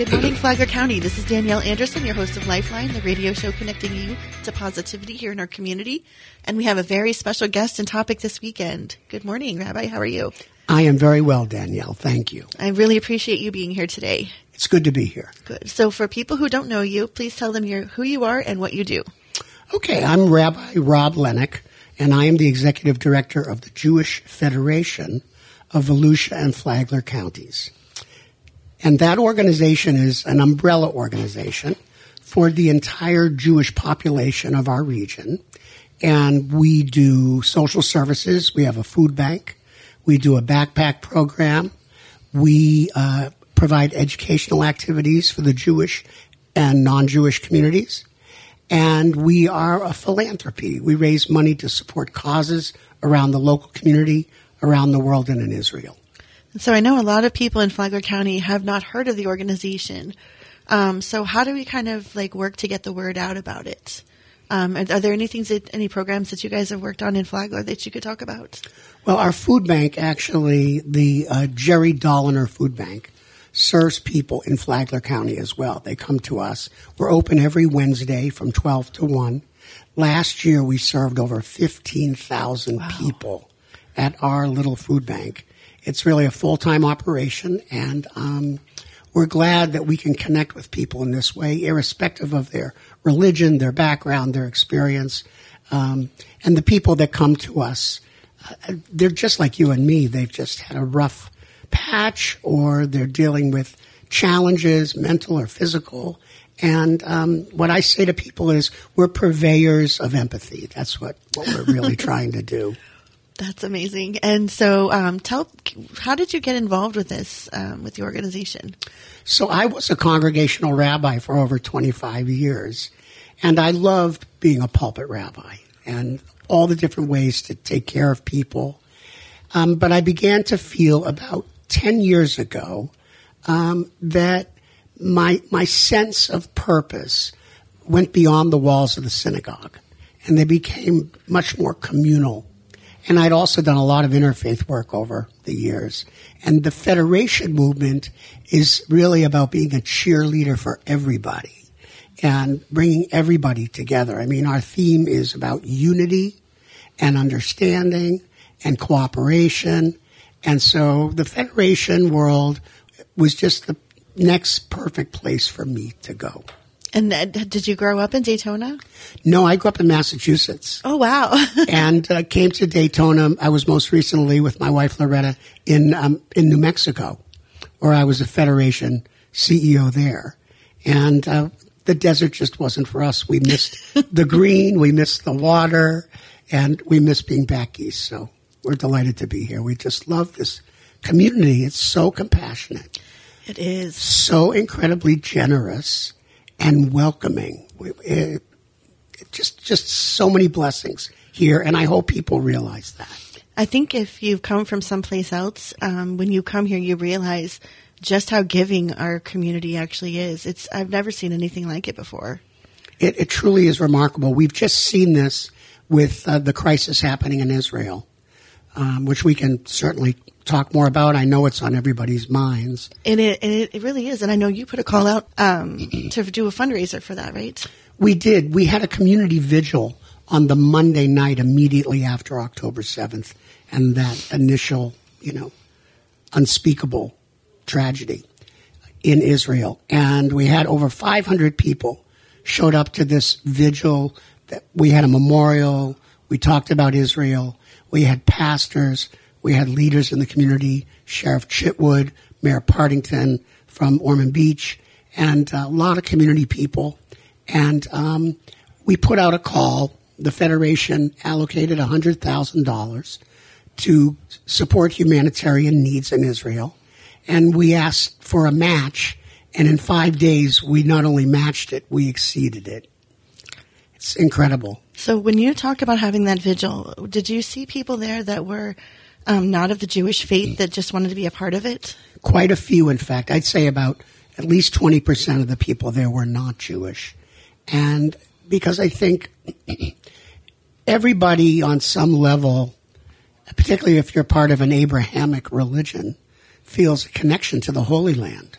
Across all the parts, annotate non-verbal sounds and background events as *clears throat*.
Good morning, Flagler County. This is Danielle Anderson, your host of Lifeline, the radio show connecting you to positivity here in our community. And we have a very special guest and topic this weekend. Good morning, Rabbi. How are you? I am very well, Danielle. Thank you. I really appreciate you being here today. It's good to be here. Good. So, for people who don't know you, please tell them your, who you are and what you do. Okay, I'm Rabbi Rob Lennick, and I am the executive director of the Jewish Federation of Volusia and Flagler counties. And that organization is an umbrella organization for the entire Jewish population of our region. And we do social services. We have a food bank. We do a backpack program. We uh, provide educational activities for the Jewish and non-Jewish communities. And we are a philanthropy. We raise money to support causes around the local community, around the world, and in Israel. So I know a lot of people in Flagler County have not heard of the organization. Um, so how do we kind of like work to get the word out about it? Um, are, are there any things that any programs that you guys have worked on in Flagler that you could talk about? Well, our food bank, actually, the uh, Jerry Doliner Food Bank, serves people in Flagler County as well. They come to us. We're open every Wednesday from 12 to 1. Last year, we served over 15,000 Wow. people at our little food bank. It's really a full time operation, and um, we're glad that we can connect with people in this way, irrespective of their religion, their background, their experience. Um, and the people that come to us, uh, they're just like you and me. They've just had a rough patch, or they're dealing with challenges, mental or physical. And um, what I say to people is, we're purveyors of empathy. That's what, what we're really *laughs* trying to do. That's amazing. And so, um, tell, how did you get involved with this, um, with the organization? So I was a congregational rabbi for over 25 years, and I loved being a pulpit rabbi and all the different ways to take care of people. Um, but I began to feel about 10 years ago um, that my, my sense of purpose went beyond the walls of the synagogue, and they became much more communal. And I'd also done a lot of interfaith work over the years. And the Federation movement is really about being a cheerleader for everybody and bringing everybody together. I mean, our theme is about unity and understanding and cooperation. And so the Federation world was just the next perfect place for me to go. And uh, did you grow up in Daytona? No, I grew up in Massachusetts. Oh, wow. *laughs* and uh, came to Daytona. I was most recently with my wife Loretta in um, in New Mexico, where I was a Federation CEO there, and uh, the desert just wasn't for us. We missed *laughs* the green, we missed the water, and we missed being back east. So we're delighted to be here. We just love this community. It's so compassionate, it is. so incredibly generous, and welcoming. It, it just just so many blessings here, and I hope people realize that. I think if you've come from someplace else, um, when you come here, you realize just how giving our community actually is. It's I've never seen anything like it before. It, it truly is remarkable. We've just seen this with uh, the crisis happening in Israel, um, which we can certainly talk more about. I know it's on everybody's minds. And it, and it, really is. And I know you put a call out um, to do a fundraiser for that, right? We did. We had a community vigil on the Monday night immediately after October 7th and that initial, you know, unspeakable tragedy in Israel. And we had over 500 people showed up to this vigil. That we had a memorial. We talked about Israel. We had pastors. We had leaders in the community, Sheriff Chitwood, Mayor Partington from Ormond Beach, and a lot of community people. And um, we put out a call. The Federation allocated $100,000 to support humanitarian needs in Israel. And we asked for a match. And in five days, we not only matched it, we exceeded it. It's incredible. So when you talk about having that vigil, did you see people there that were um, not of the Jewish faith that just wanted to be a part of it? Quite a few, in fact. I'd say about at least 20% of the people there were not Jewish. And because I think *clears throat* everybody on some level, particularly if you're part of an Abrahamic religion, feels a connection to the Holy Land.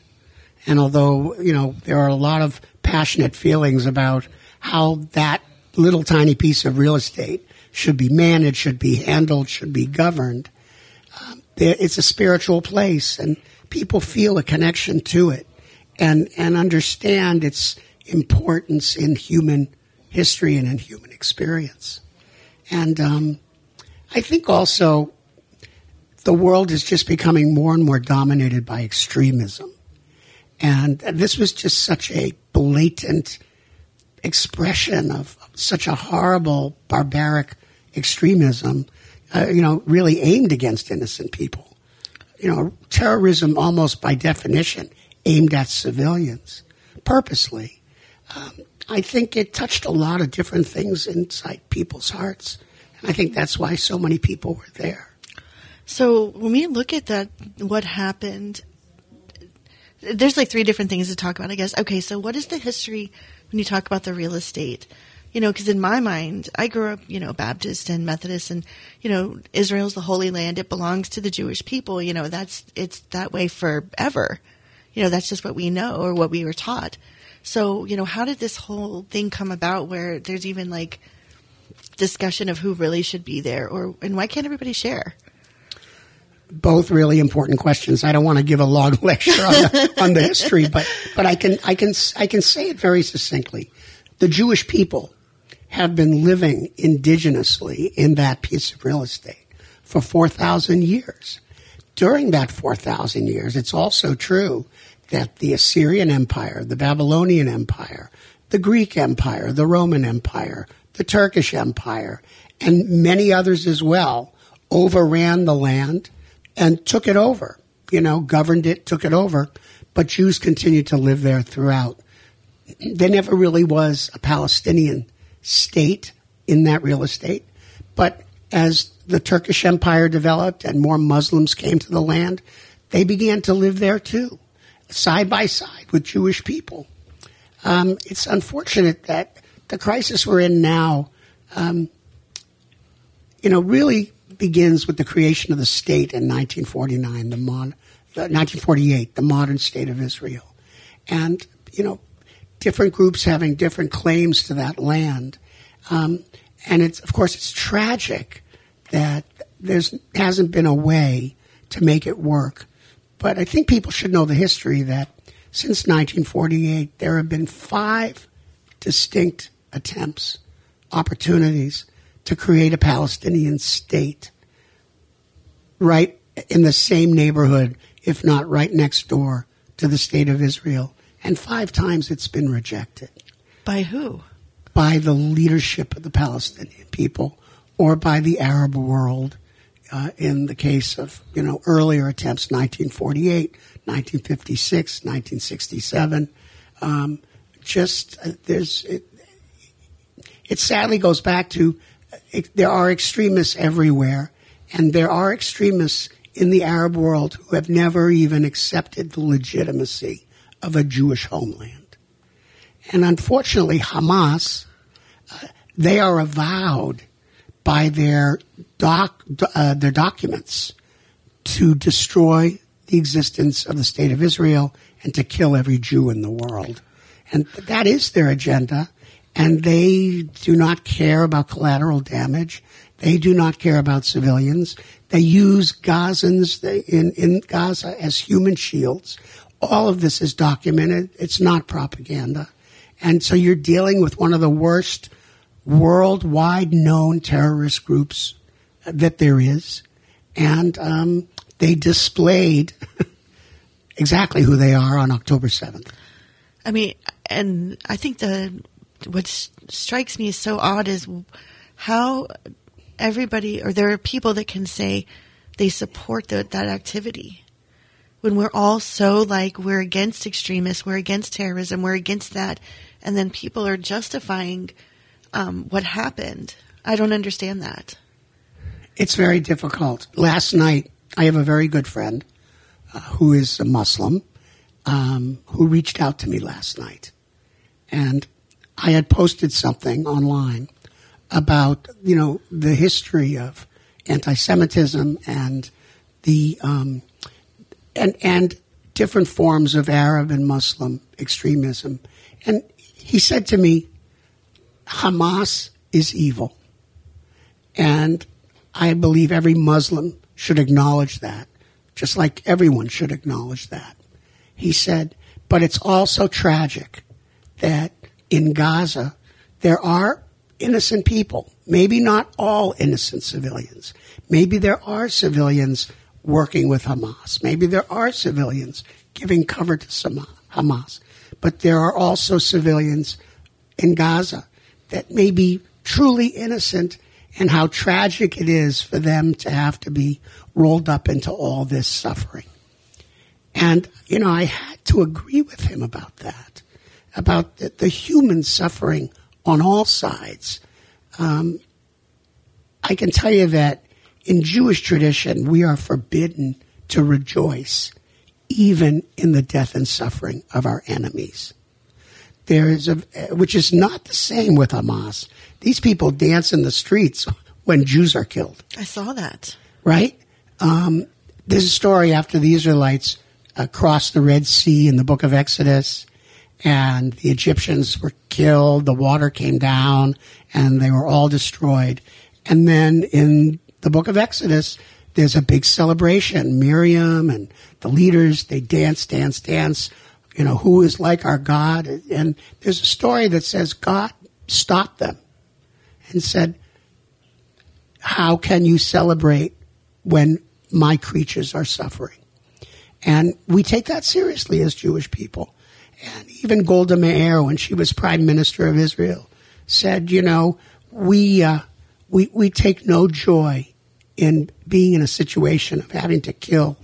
And although, you know, there are a lot of passionate feelings about how that little tiny piece of real estate should be managed, should be handled, should be governed, um, it's a spiritual place and people feel a connection to it and, and understand its importance in human history and in human experience. And um, I think also the world is just becoming more and more dominated by extremism. And this was just such a blatant expression of such a horrible, barbaric extremism, uh, you know, really aimed against innocent people. You know, terrorism almost by definition aimed at civilians purposely. Um, I think it touched a lot of different things inside people's hearts. And I think that's why so many people were there. So when we look at that, what happened, there's like three different things to talk about, I guess. Okay, so what is the history when you talk about the real estate? You know, because in my mind, I grew up, you know, Baptist and Methodist, and you know, Israel's the Holy Land. It belongs to the Jewish people. You know, that's it's that way forever. You know, that's just what we know or what we were taught. So, you know, how did this whole thing come about where there's even like discussion of who really should be there or and why can't everybody share? Both really important questions. I don't want to give a long *laughs* lecture on the, on the history, but but I can I can I can say it very succinctly. The Jewish people have been living indigenously in that piece of real estate for 4,000 years. During that 4,000 years, it's also true that the Assyrian Empire, the Babylonian Empire, the Greek Empire, the Roman Empire, the Turkish Empire, and many others as well overran the land and took it over. You know, governed it, took it over, but Jews continued to live there throughout. There never really was a Palestinian state in that real estate, but as the Turkish Empire developed and more Muslims came to the land, they began to live there too side by side with Jewish people. Um, it's unfortunate that the crisis we're in now, um, you know, really begins with the creation of the state in 1949, the mod, 1948, the modern state of Israel, and you know, different groups having different claims to that land, um, and it's of course it's tragic that there's hasn't been a way to make it work. But I think people should know the history that since 1948, there have been five distinct attempts, opportunities to create a Palestinian state right in the same neighborhood, if not right next door to the state of Israel. And five times it's been rejected. By who? By the leadership of the Palestinian people or by the Arab world uh, in the case of you know earlier attempts, 1948, 1956, 1967. Um, just uh, there's it, it sadly goes back to it, there are extremists everywhere, and there are extremists in the Arab world who have never even accepted the legitimacy of a Jewish homeland. And unfortunately, Hamas, uh, they are avowed by their doc, uh, their documents to destroy the existence of the state of Israel and to kill every Jew in the world. And that is their agenda. And they do not care about collateral damage. They do not care about civilians. They use Gazans in, in Gaza as human shields. All of this is documented. It's not propaganda. And so you're dealing with one of the worst worldwide known terrorist groups that there is, and um, they displayed *laughs* exactly who they are on October 7th. I mean, and I think the what strikes me as so odd is how everybody, or there are people that can say they support the, that activity when we're all so like we're against extremists, we're against terrorism, we're against that, and then people are justifying um, what happened. I don't understand that. It's very difficult. Last night, I have a very good friend uh, who is a Muslim um, who reached out to me last night. And I had posted something online about, you know, the history of anti Semitism and the, um, and, and different forms of Arab and Muslim extremism. And he said to me, Hamas is evil. And I believe every Muslim should acknowledge that, just like everyone should acknowledge that. He said, but it's also tragic that in Gaza, there are innocent people. Maybe not all innocent civilians. Maybe there are civilians working with Hamas. Maybe there are civilians giving cover to Hamas. But there are also civilians in Gaza that may be truly innocent and how tragic it is for them to have to be rolled up into all this suffering. And, you know, I had to agree with him about that, about the, the human suffering on all sides. Um, I can tell you that in Jewish tradition, we are forbidden to rejoice even in the death and suffering of our enemies. There is a, which is not the same with Hamas. These people dance in the streets when Jews are killed. I saw that. Right? Um, there's a story after the Israelites uh, crossed the Red Sea in the book of Exodus, and the Egyptians were killed, the water came down, and they were all destroyed. And then in the book of Exodus, there's a big celebration. Miriam and the leaders, they dance, dance, dance. You know, who is like our God? And there's a story that says God stopped them and said, how can you celebrate when my creatures are suffering? And we take that seriously as Jewish people. And even Golda Meir, when she was prime minister of Israel, said, you know, we, uh, we, we take no joy in being in a situation of having to kill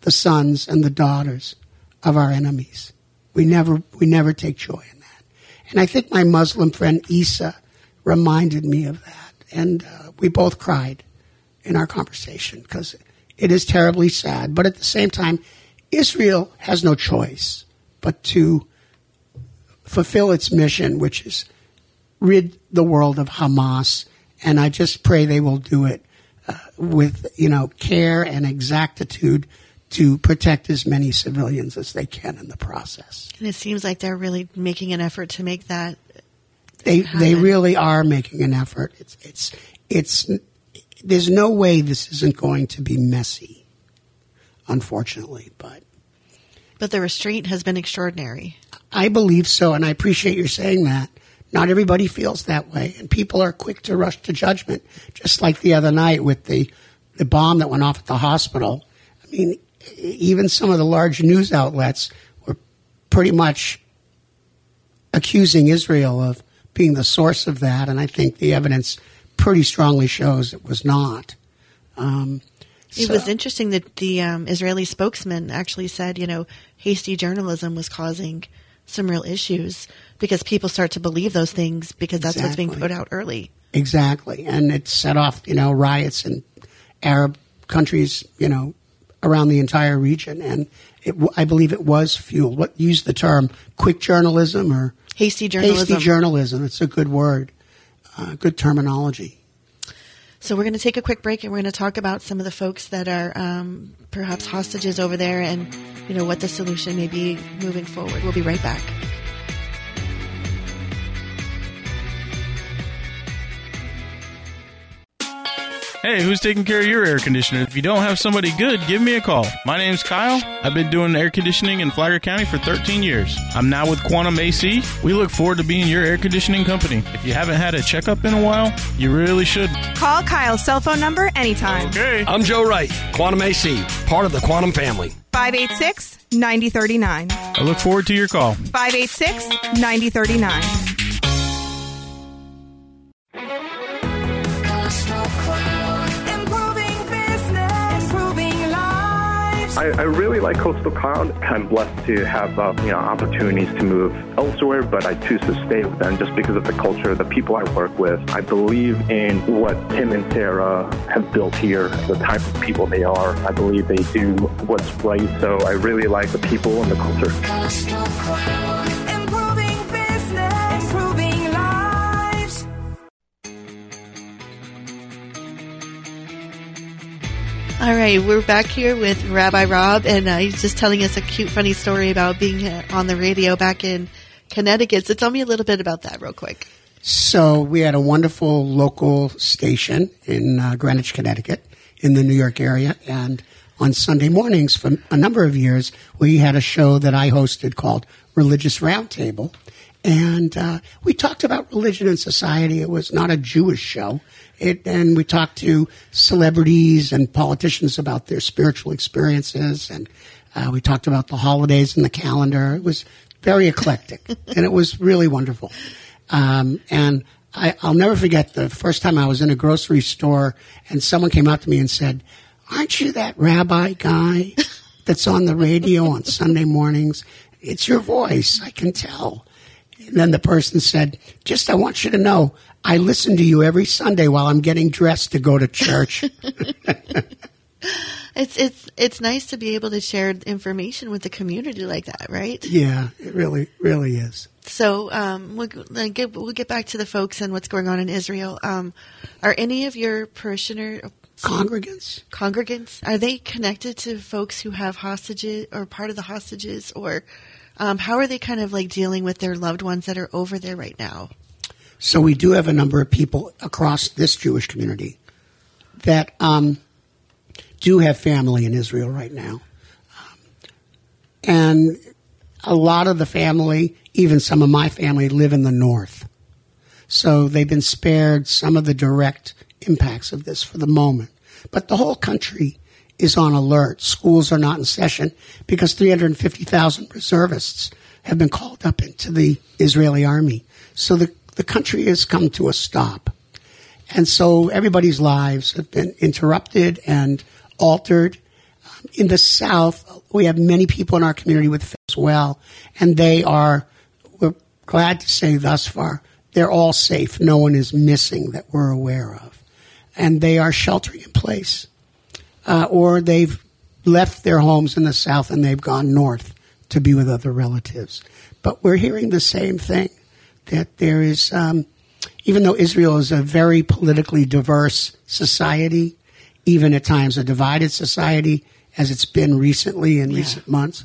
the sons and the daughters of our enemies. We never, we never take joy in that. And I think my Muslim friend Isa reminded me of that. And uh, we both cried in our conversation because it is terribly sad. But at the same time, Israel has no choice but to fulfill its mission, which is rid the world of Hamas. And I just pray they will do it uh, with, you know, care and exactitude to protect as many civilians as they can in the process. And it seems like they're really making an effort to make that. They happen. they really are making an effort. It's it's it's there's no way this isn't going to be messy, unfortunately, but but the restraint has been extraordinary. I believe so, and I appreciate your saying that. Not everybody feels that way, and people are quick to rush to judgment, just like the other night with the, the bomb that went off at the hospital. I mean, even some of the large news outlets were pretty much accusing Israel of being the source of that, and I think the evidence pretty strongly shows it was not. Um, it so. was interesting that the um, Israeli spokesman actually said, you know, hasty journalism was causing some real issues because people start to believe those things because that's exactly. what's being put out early. Exactly. And it set off, you know, riots in Arab countries, you know, around the entire region. And it, I believe it was fueled. What use the term quick journalism or hasty journalism? Hasty journalism. It's a good word, uh, good terminology. So we're going to take a quick break and we're going to talk about some of the folks that are um, perhaps hostages over there and you know what the solution may be moving forward. We'll be right back. Hey, who's taking care of your air conditioner? If you don't have somebody good, give me a call. My name's Kyle. I've been doing air conditioning in Flagler County for 13 years. I'm now with Quantum AC. We look forward to being your air conditioning company. If you haven't had a checkup in a while, you really should. Call Kyle's cell phone number anytime. Okay. I'm Joe Wright, Quantum AC, part of the Quantum family. 586 9039. I look forward to your call. 586 9039. I, I, really like Coastal Cloud. I'm blessed to have uh, you know opportunities to move elsewhere, but I choose to stay with them just because of the culture, the people I work with. I believe in what Tim and Sarah have built here, the type of people they are. I believe they do what's right. So I really like the people and the culture. All right, we're back here with Rabbi Rob, and uh, he's just telling us a cute, funny story about being uh, on the radio back in Connecticut. So tell me a little bit about that, real quick. So we had a wonderful local station in uh, Greenwich, Connecticut, in the New York area, and on Sunday mornings for a number of years, we had a show that I hosted called Religious Roundtable, and uh, we talked about religion and society. It was not a Jewish show. It, and we talked to celebrities and politicians about their spiritual experiences, and uh, we talked about the holidays and the calendar. It was very eclectic, *laughs* and it was really wonderful. Um, and I, I'll never forget the first time I was in a grocery store, and someone came up to me and said, "Aren't you that rabbi guy that's on the radio on Sunday mornings? It's your voice, I can tell." And then the person said, "Just I want you to know, I listen to you every Sunday while I'm getting dressed to go to church." *laughs* *laughs* It's it's it's nice to be able to share information with the community like that, right? yeah, it really, really is. So um, we'll, get, we'll get back to the folks and what's going on in Israel. Um, are any of your parishioner Congregants. congregants are they connected to folks who have hostages or part of the hostages, or um, how are they kind of like dealing with their loved ones that are over there right now? So we do have a number of people across this Jewish community that um, do have family in Israel right now. Um, and a lot of the family, even some of my family, live in the north. So they've been spared some of the direct impacts of this for the moment. But the whole country is on alert. Schools are not in session because 350,000 reservists have been called up into the Israeli army. So the, the country has come to a stop. And so everybody's lives have been interrupted and altered. Um, in the South, we have many people in our community with as well, and they are, we're glad to say thus far, they're all safe. No one is missing that we're aware of. And they are sheltering in place. Uh, or they've left their homes in the South and they've gone north to be with other relatives. But we're hearing the same thing that there is, um, even though Israel is a very politically diverse society, even at times a divided society, as it's been recently in recent months,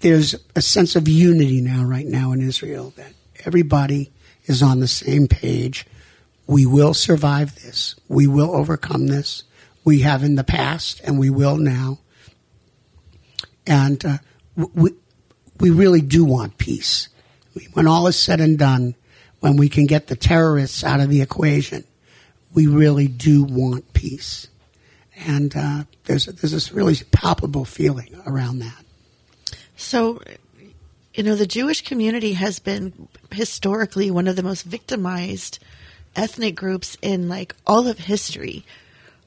there's a sense of unity now, right now in Israel, that everybody is on the same page. We will survive this. We will overcome this. We have in the past, and we will now. And uh, we, we really do want peace. When all is said and done, when we can get the terrorists out of the equation, we really do want peace. And uh, there's, there's this really palpable feeling around that. So, you know, the Jewish community has been historically one of the most victimized ethnic groups in like all of history.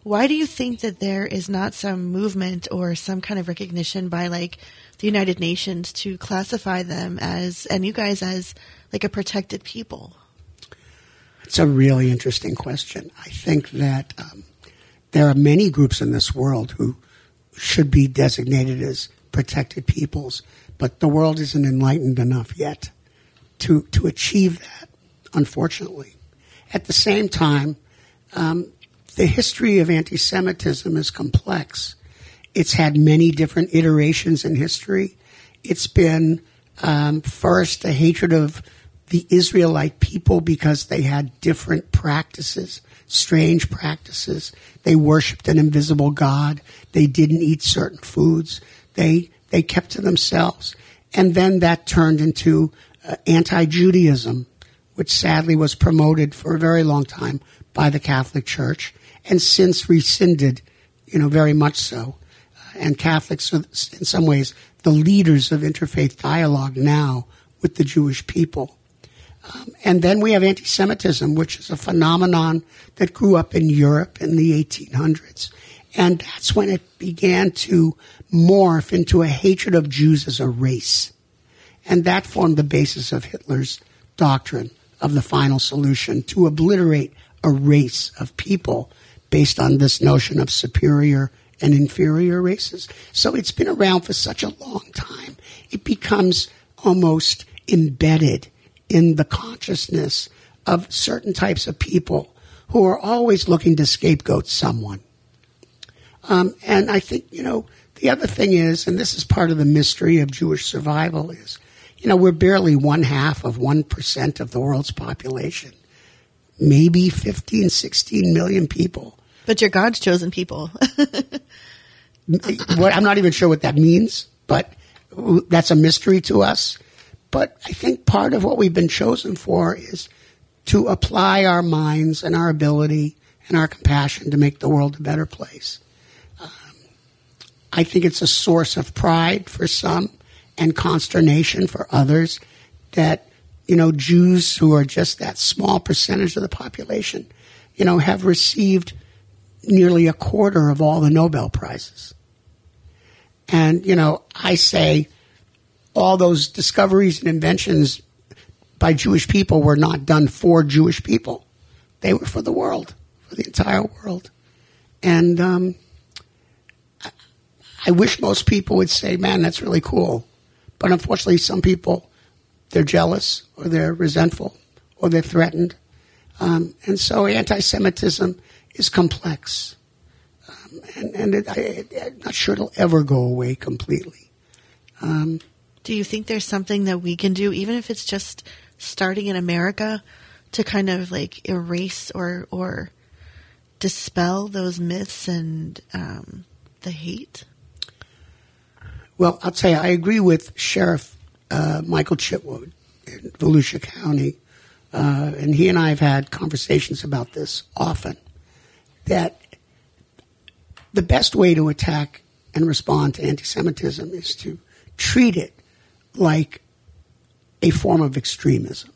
Why do you think that there is not some movement or some kind of recognition by like the United Nations to classify them as and you guys as like a protected people? It's a really interesting question. I think that um, there are many groups in this world who should be designated as protected peoples, but the world isn't enlightened enough yet to to achieve that. Unfortunately, at the same time, um, the history of anti-Semitism is complex. It's had many different iterations in history. It's been um, first a hatred of the Israelite people because they had different practices, strange practices. They worshipped an invisible God. They didn't eat certain foods. They they kept to themselves, and then that turned into uh, anti-Judaism, which sadly was promoted for a very long time by the Catholic Church, and since rescinded, you know, very much so. And Catholics are, in some ways, the leaders of interfaith dialogue now with the Jewish people. Um, and then we have anti Semitism, which is a phenomenon that grew up in Europe in the 1800s. And that's when it began to morph into a hatred of Jews as a race. And that formed the basis of Hitler's doctrine of the final solution to obliterate a race of people based on this notion of superior and inferior races. So it's been around for such a long time. It becomes almost embedded in the consciousness of certain types of people who are always looking to scapegoat someone. Um, and I think, you know, the other thing is, and this is part of the mystery of Jewish survival, is, you know, we're barely one half of 1% of the world's population. Maybe 15, 16 million people. But you're God's chosen people. *laughs* I'm not even sure what that means, but that's a mystery to us. But I think part of what we've been chosen for is to apply our minds and our ability and our compassion to make the world a better place. Um, I think it's a source of pride for some and consternation for others that, you know, Jews who are just that small percentage of the population, you know, have received nearly a quarter of all the Nobel Prizes. And, you know, I say all those discoveries and inventions by Jewish people were not done for Jewish people. They were for the world, for the entire world. And um, I wish most people would say, man, that's really cool. But unfortunately, some people, they're jealous or they're resentful or they're threatened. Um, and so anti Semitism is complex. Um, and and it, I, am not sure it'll ever go away completely. Um, do you think there's something that we can do, even if it's just starting in America, to kind of like erase or or dispel those myths and um, the hate? Well, I'll tell you, I agree with Sheriff uh, Michael Chitwood in Volusia County, uh, and he and I have had conversations about this often. That the best way to attack and respond to anti-Semitism is to treat it like a form of extremism.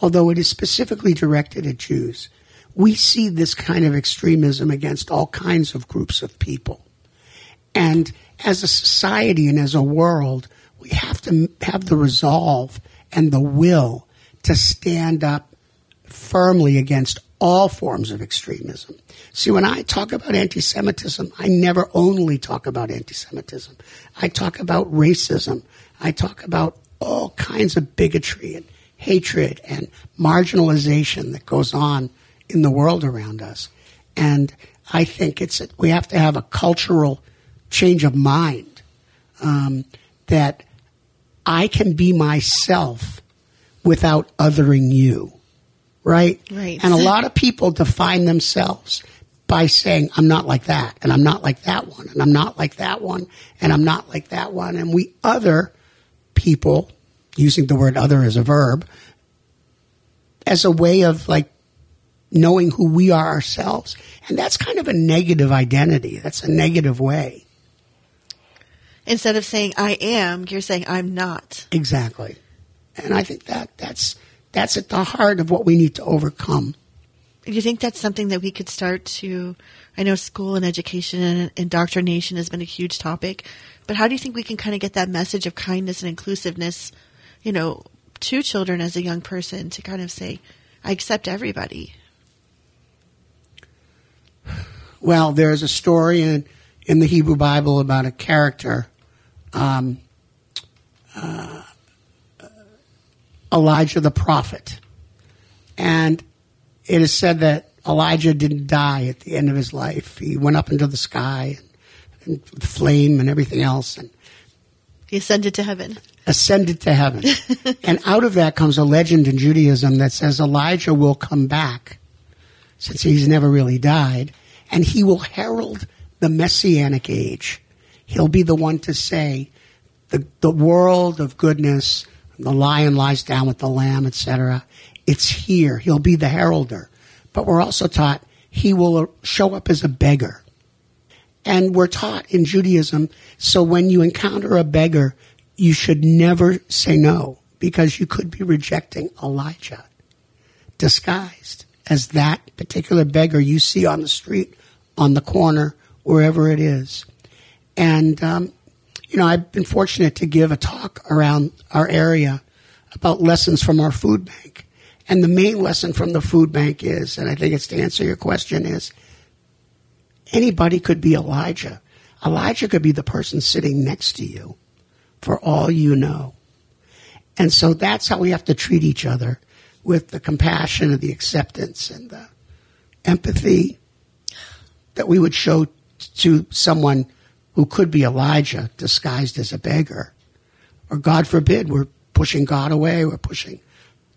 Although it is specifically directed at Jews, we see this kind of extremism against all kinds of groups of people. And as a society and as a world, we have to have the resolve and the will to stand up firmly against all forms of extremism. See, when I talk about anti Semitism, I never only talk about anti Semitism. I talk about racism. I talk about all kinds of bigotry and hatred and marginalization that goes on in the world around us. And I think it's we have to have a cultural change of mind um, that I can be myself without othering you, right? Right. And a *laughs* lot of people define themselves by saying, I'm not like that, and I'm not like that one, and I'm not like that one, and I'm not like that one. And we other people, using the word other as a verb, as a way of like knowing who we are ourselves. And that's kind of a negative identity. That's a negative way. Instead of saying I am, you're saying I'm not. Exactly. And I think that that's that's at the heart of what we need to overcome. Do you think that's something that we could start to I know school and education and indoctrination has been a huge topic, but how do you think we can kind of get that message of kindness and inclusiveness, you know, to children as a young person to kind of say, I accept everybody? Well, there's a story in, in the Hebrew Bible about a character, um, uh, Elijah the prophet. And it is said that Elijah didn't die at the end of his life. He went up into the sky and, and flame and everything else and he ascended to heaven. Ascended to heaven. *laughs* and out of that comes a legend in Judaism that says Elijah will come back since he's never really died and he will herald the messianic age. He'll be the one to say the, the world of goodness, the lion lies down with the lamb, etc. It's here. He'll be the heralder but we're also taught he will show up as a beggar. And we're taught in Judaism, so when you encounter a beggar, you should never say no because you could be rejecting Elijah disguised as that particular beggar you see on the street, on the corner, wherever it is. And, um, you know, I've been fortunate to give a talk around our area about lessons from our food bank. And the main lesson from the food bank is, and I think it's to answer your question, is anybody could be Elijah. Elijah could be the person sitting next to you for all you know. And so that's how we have to treat each other with the compassion and the acceptance and the empathy that we would show to someone who could be Elijah disguised as a beggar. Or God forbid, we're pushing God away, we're pushing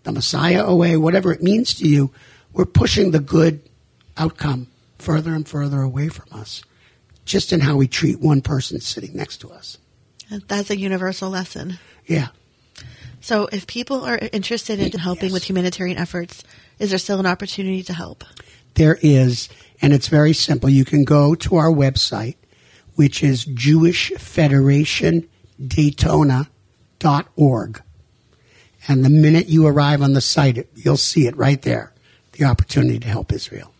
the Messiah away, whatever it means to you, we're pushing the good outcome further and further away from us, just in how we treat one person sitting next to us. That's a universal lesson. Yeah. So, if people are interested in helping Yes. with humanitarian efforts, is there still an opportunity to help? There is, and it's very simple. You can go to our website, which is jewishfederationdaytona.org. And the minute you arrive on the site, you'll see it right there the opportunity to help Israel.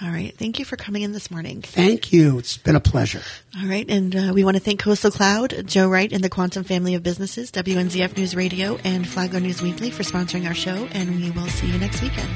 All right. Thank you for coming in this morning. Thank you. It's been a pleasure. All right. And uh, we want to thank Coastal Cloud, Joe Wright, and the Quantum Family of Businesses, WNZF News Radio, and Flagler News Weekly for sponsoring our show. And we will see you next weekend.